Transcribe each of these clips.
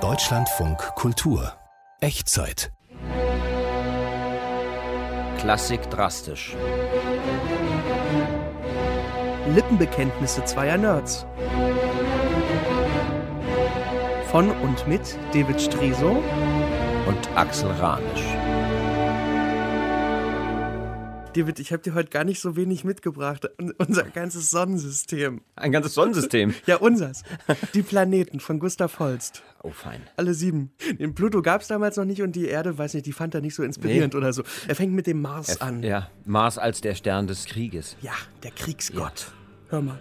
Deutschlandfunk Kultur Echtzeit Klassik drastisch. Lippenbekenntnisse zweier Nerds. Von und mit David Striso und Axel Ranisch. David, ich habe dir heute gar nicht so wenig mitgebracht. Unser ganzes Sonnensystem. Ein ganzes Sonnensystem? ja, unsers. Die Planeten von Gustav Holst. Oh, fein. Alle sieben. Den Pluto gab es damals noch nicht und die Erde, weiß nicht, die fand er nicht so inspirierend nee. oder so. Er fängt mit dem Mars er, an. Ja, Mars als der Stern des Krieges. Ja, der Kriegsgott. Ja. Hör mal.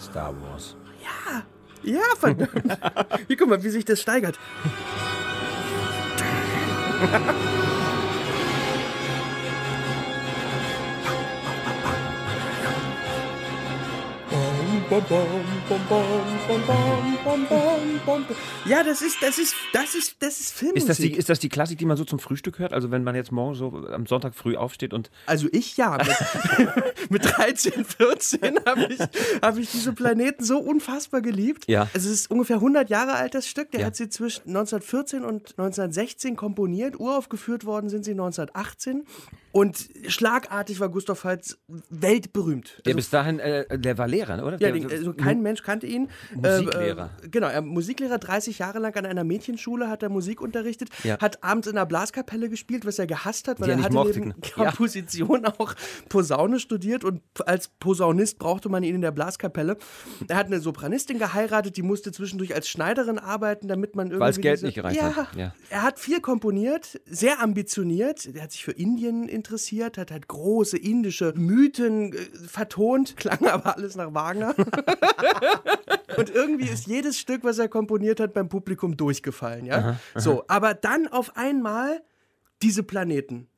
Star Wars. Ja, ja, verdammt. Hier, guck mal, wie sich das steigert. bum bum. Ja, das ist, das ist, das ist, das ist Filmmusik. Ist das, die, ist das die Klassik, die man so zum Frühstück hört? Also wenn man jetzt morgen so am Sonntag früh aufsteht und... Also ich ja. Mit, mit 13, 14 habe ich, hab ich diese Planeten so unfassbar geliebt. Ja. Es ist ungefähr 100 Jahre alt, das Stück. Der ja. hat sie zwischen 1914 und 1916 komponiert. Uraufgeführt worden sind sie 1918. Und schlagartig war Gustav Holst weltberühmt. Also, der bis dahin, äh, der war Lehrer, oder? Ja, der, also kein Mensch kannte ihn. Musiklehrer. Äh, genau, er Musiklehrer, 30 Jahre lang an einer Mädchenschule hat er Musik unterrichtet, ja. hat abends in der Blaskapelle gespielt, was er gehasst hat, weil Die er, er hatte mochte. neben Komposition ja. auch Posaune studiert und als Posaunist brauchte man ihn in der Blaskapelle. Er hat eine Sopranistin geheiratet, die musste zwischendurch als Schneiderin arbeiten, damit man irgendwie... Weil es Geld diese, nicht gereicht ja, hat. Ja. Er hat viel komponiert, sehr ambitioniert, er hat sich für Indien interessiert, hat halt große indische Mythen äh, vertont, klang aber alles nach Wagner. und irgendwie ist jedes Stück, was er komponiert hat, beim Publikum durchgefallen, ja. Aha, aha. So, aber dann auf einmal diese Planeten.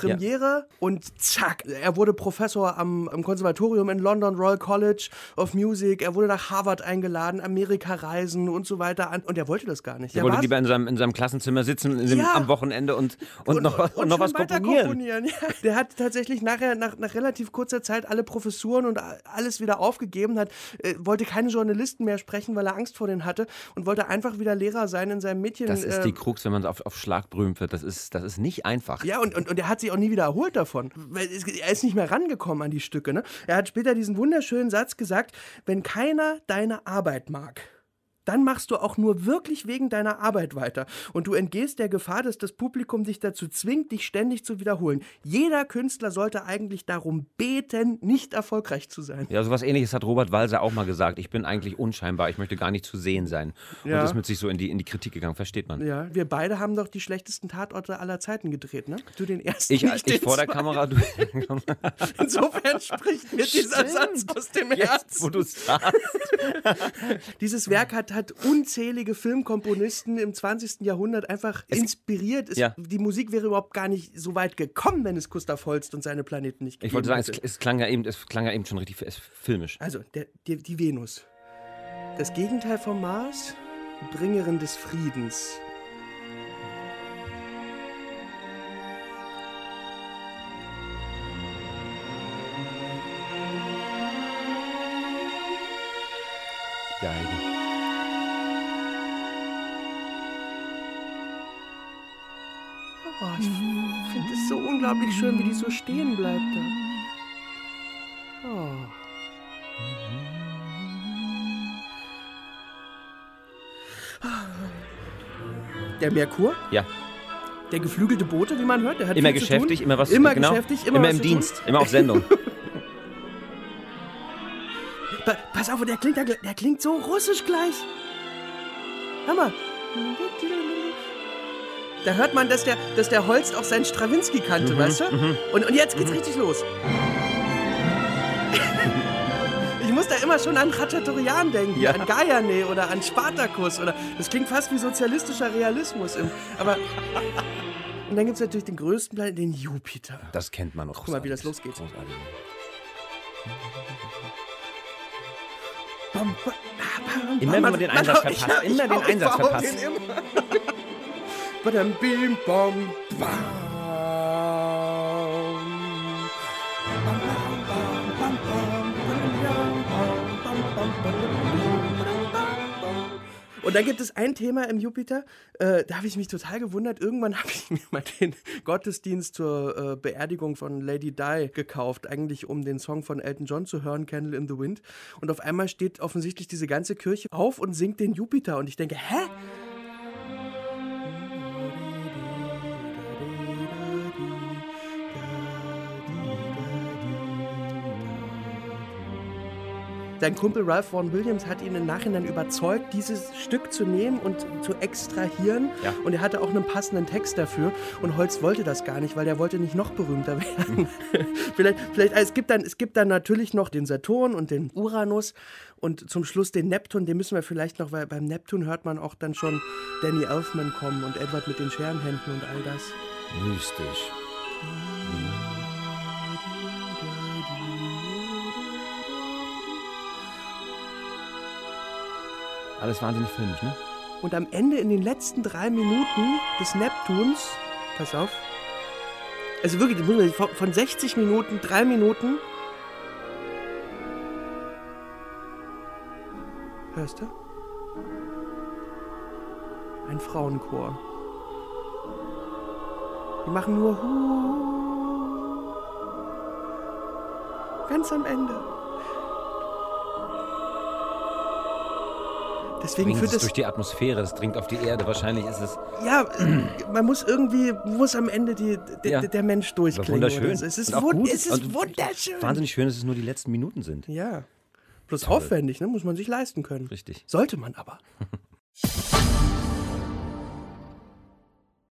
Premiere ja. und zack, er wurde Professor am, am, Konservatorium in London, Royal College of Music, er wurde nach Harvard eingeladen, Amerika reisen und so weiter an. Und er wollte das gar nicht. Er, wollte lieber in seinem, in seinem Klassenzimmer sitzen dem, ja. am Wochenende und, und, und noch, und, und noch was komponieren. komponieren. Ja. Der hat tatsächlich nachher, nach, nach relativ kurzer Zeit, alle Professuren und alles wieder aufgegeben, hat, äh, wollte keine Journalisten mehr sprechen, weil er Angst vor denen hatte und wollte einfach wieder Lehrer sein in seinem Mädchen. Das ist äh, die Krux, wenn man auf, auf Schlag berühmt wird. Das ist, das ist nicht einfach. Ja, und, und, und er hat sich auch nie wieder erholt davon. Er ist nicht mehr rangekommen an die Stücke. Ne? Er hat später diesen wunderschönen Satz gesagt, wenn keiner deine Arbeit mag, dann machst du auch nur wirklich wegen deiner Arbeit weiter. Und du entgehst der Gefahr, dass das Publikum dich dazu zwingt, dich ständig zu wiederholen. Jeder Künstler sollte eigentlich darum beten, nicht erfolgreich zu sein. Ja, so was ähnliches hat Robert Walser auch mal gesagt. Ich bin eigentlich unscheinbar, ich möchte gar nicht zu sehen sein. Und Ja. ist mit sich so in die, in die Kritik gegangen, versteht man. Ja, wir beide haben doch die schlechtesten Tatorte aller Zeiten gedreht, ne? Du den ersten. Ich, ich den vor der. Kamera, du Insofern spricht mir dieser. Satz aus dem jetzt, Herzen. wo du es sagst. Dieses Werk hat, hat unzählige Filmkomponisten im 20. Jahrhundert einfach inspiriert. Es, Ja. Die Musik wäre überhaupt gar nicht so weit gekommen, wenn es Gustav Holst und seine Planeten nicht Ich gegeben wollte sagen, es, es, klang ja eben, es klang ja eben schon richtig es, filmisch. Also, der, die, die Venus. Das Gegenteil vom Mars, Bringerin des Friedens. Geil. Oh, ich finde es so unglaublich schön, wie die so stehen bleibt da. Oh. Der Merkur, Ja, der geflügelte Bote, wie man hört, der hat immer geschäftig, immer was immer genau, geschäftig, immer, immer im. Dienst, immer auf Sendung. Pa pass auf, der klingt, der, der klingt so russisch gleich. Hör mal. Da hört man, dass der, dass der Holst auch seinen Strawinski kannte, Mhm, weißt du? Und, und jetzt geht's richtig los. Ich muss da immer schon an Khachaturian denken, Ja. an Gaiane oder an Spartacus oder das klingt fast wie sozialistischer Realismus. Im, aber und dann gibt es natürlich den größten Planeten, den Jupiter. Das kennt man noch. Guck mal, wie das losgeht. Großartig. Bam, bam, bam, Immer wenn bam, man den Einsatz verpasst. Immer den Einsatz verpasst. Badam, bim, bam, bam. Und dann gibt es ein Thema im Jupiter, äh, da habe ich mich total gewundert. Irgendwann habe ich mir mal den Gottesdienst zur äh, Beerdigung von Lady Di gekauft, eigentlich um den Song von Elton John zu hören, Candle in the Wind. Und auf einmal steht offensichtlich diese ganze Kirche auf und singt den Jupiter. Und ich denke, hä? Sein Kumpel Ralph Vaughan Williams hat ihn im Nachhinein überzeugt, dieses Stück zu nehmen und zu extrahieren. Ja. Und er hatte auch einen passenden Text dafür. Und Holz wollte das gar nicht, weil er wollte nicht noch berühmter werden. vielleicht, vielleicht, also es, gibt dann, es gibt dann natürlich noch den Saturn und den Uranus und zum Schluss den Neptun. Den müssen wir vielleicht noch, weil beim Neptun hört man auch dann schon Danny Elfman kommen und Edward mit den Scherenhänden und all das. Mystisch. Alles wahnsinnig filmisch, ne? Und am Ende in den letzten drei Minuten des Neptuns, pass auf, also wirklich, von 60 Minuten, drei Minuten. Hörst du? Ein Frauenchor. Die machen nur Hu. Ganz am Ende. Deswegen Dringt führt es durch die Atmosphäre, das dringt auf die Erde. Wahrscheinlich ist es ja, äh, man muss irgendwie, muss am Ende die, d- Ja. der Mensch durchklingen. wunderschön. so. Es ist, wund gut. es ist Und wunderschön. Wahnsinnig schön, dass es nur die letzten Minuten sind. Ja. Bloß aufwendig, ne? muss man sich leisten können. Richtig. Sollte man aber.